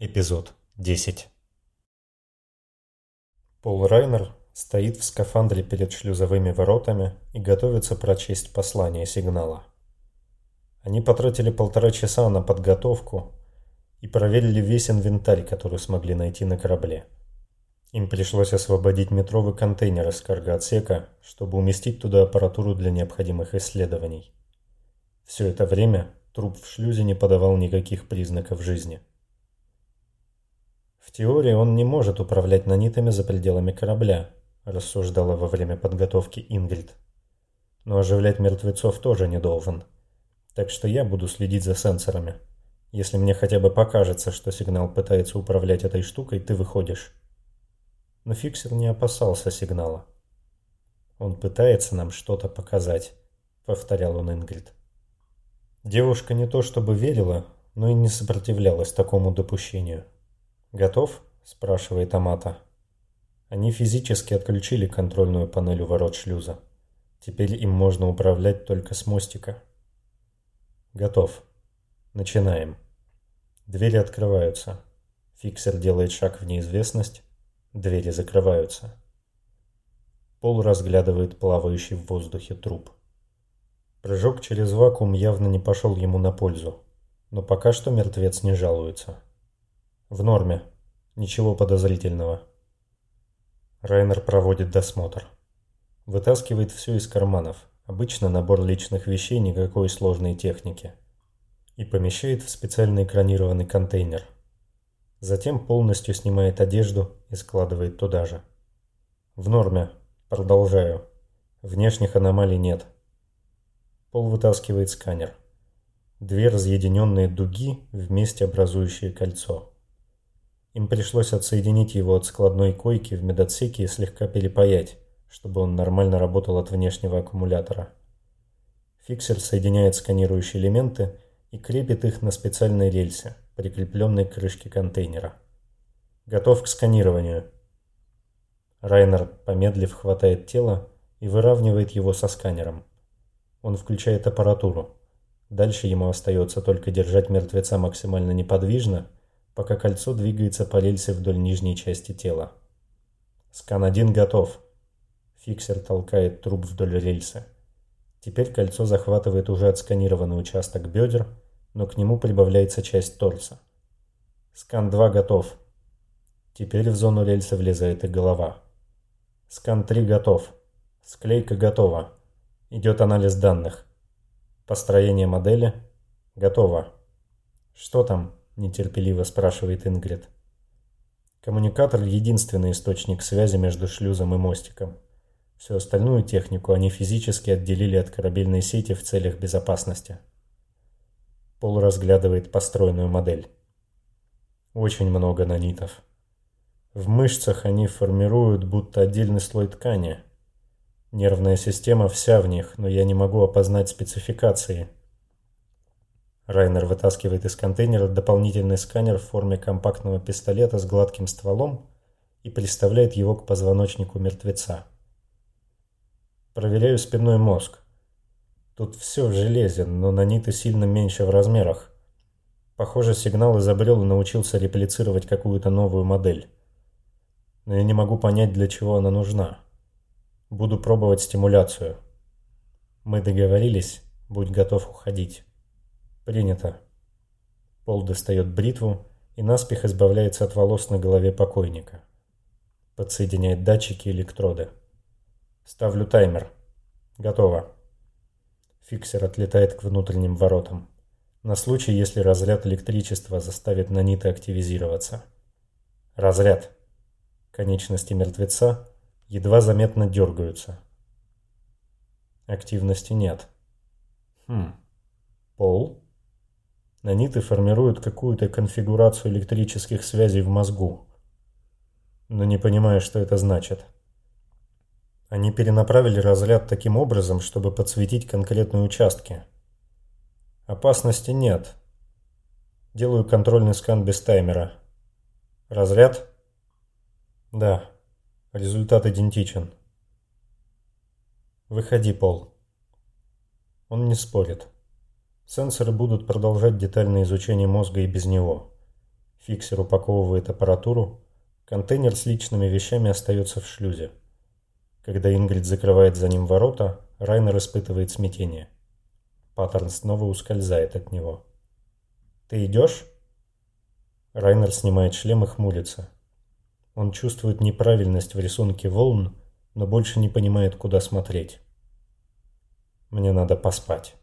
Эпизод 10 Пол Райнер стоит в скафандре перед шлюзовыми воротами и готовится прочесть послание сигнала. Они потратили полтора часа на подготовку и проверили весь инвентарь, который смогли найти на корабле. Им пришлось освободить метровый контейнер из каргоотсека, чтобы уместить туда аппаратуру для необходимых исследований. Все это время труп в шлюзе не подавал никаких признаков жизни. В теории он не может управлять нанитами за пределами корабля, рассуждала во время подготовки Ингрид. Но оживлять мертвецов тоже не должен. Так что я буду следить за сенсорами. Если мне хотя бы покажется, что сигнал пытается управлять этой штукой, ты выходишь. Но фиксер не опасался сигнала. Он пытается нам что-то показать, повторял он Ингрид. Девушка не то чтобы верила, но и не сопротивлялась такому допущению. «Готов?» – спрашивает Амата. Они физически отключили контрольную панель у ворот шлюза. Теперь им можно управлять только с мостика. Готов. Начинаем. Двери открываются. Фиксер делает шаг в неизвестность. Двери закрываются. Пол разглядывает плавающий в воздухе труп. Прыжок через вакуум явно не пошел ему на пользу. Но пока что мертвец не жалуется. В норме. Ничего подозрительного. Райнер проводит досмотр. Вытаскивает все из карманов. Обычно набор личных вещей никакой сложной техники. И помещает в специальный экранированный контейнер. Затем полностью снимает одежду и складывает туда же. В норме. Продолжаю. Внешних аномалий нет. Пол вытаскивает сканер. Две разъединенные дуги, вместе образующие кольцо. Им пришлось отсоединить его от складной койки в медотсеке и слегка перепаять, чтобы он нормально работал от внешнего аккумулятора. Фиксер соединяет сканирующие элементы и крепит их на специальной рельсе, прикрепленной к крышке контейнера. Готов к сканированию. Райнер, помедлив, хватает тело и выравнивает его со сканером. Он включает аппаратуру. Дальше ему остается только держать мертвеца максимально неподвижно пока кольцо двигается по рельсе вдоль нижней части тела. Скан-1 готов. Фиксер толкает труп вдоль рельсы. Теперь кольцо захватывает уже отсканированный участок бедер, но к нему прибавляется часть торса. Скан-2 готов. Теперь в зону рельсы влезает и голова. Скан-3 готов. Склейка готова. Идет анализ данных. Построение модели готово. Что там? Нетерпеливо спрашивает Ингрид. Коммуникатор – единственный источник связи между шлюзом и мостиком. Всю остальную технику они физически отделили от корабельной сети в целях безопасности. Пол разглядывает построенную модель. Очень много нанитов. В мышцах они формируют будто отдельный слой ткани. Нервная система вся в них, но я не могу опознать спецификации – Райнер вытаскивает из контейнера дополнительный сканер в форме компактного пистолета с гладким стволом и приставляет его к позвоночнику мертвеца. Проверяю спинной мозг. Тут все в железе, но наниты сильно меньше в размерах. Похоже, сигнал изобрел и научился реплицировать какую-то новую модель. Но я не могу понять, для чего она нужна. Буду пробовать стимуляцию. Мы договорились, будь готов уходить. Принято. Пол достает бритву и наспех избавляется от волос на голове покойника. Подсоединяет датчики и электроды. Ставлю таймер. Готово. Фиксер отлетает к внутренним воротам. На случай, если разряд электричества заставит наниты активизироваться. Разряд. Конечности мертвеца едва заметно дергаются. Активности нет. Хм. Пол? Наниты формируют какую-то конфигурацию электрических связей в мозгу. Но не понимаю, что это значит. Они перенаправили разряд таким образом, чтобы подсветить конкретные участки. Опасности нет. Делаю контрольный скан без таймера. Разряд? Да. Результат идентичен. Выходи, Пол. Он не спорит. Сенсоры будут продолжать детальное изучение мозга и без него. Фиксер упаковывает аппаратуру. Контейнер с личными вещами остается в шлюзе. Когда Ингрид закрывает за ним ворота, Райнер испытывает смятение. Паттерн снова ускользает от него. «Ты идешь?» Райнер снимает шлем и хмурится. Он чувствует неправильность в рисунке волн, но больше не понимает, куда смотреть. Мне надо поспать.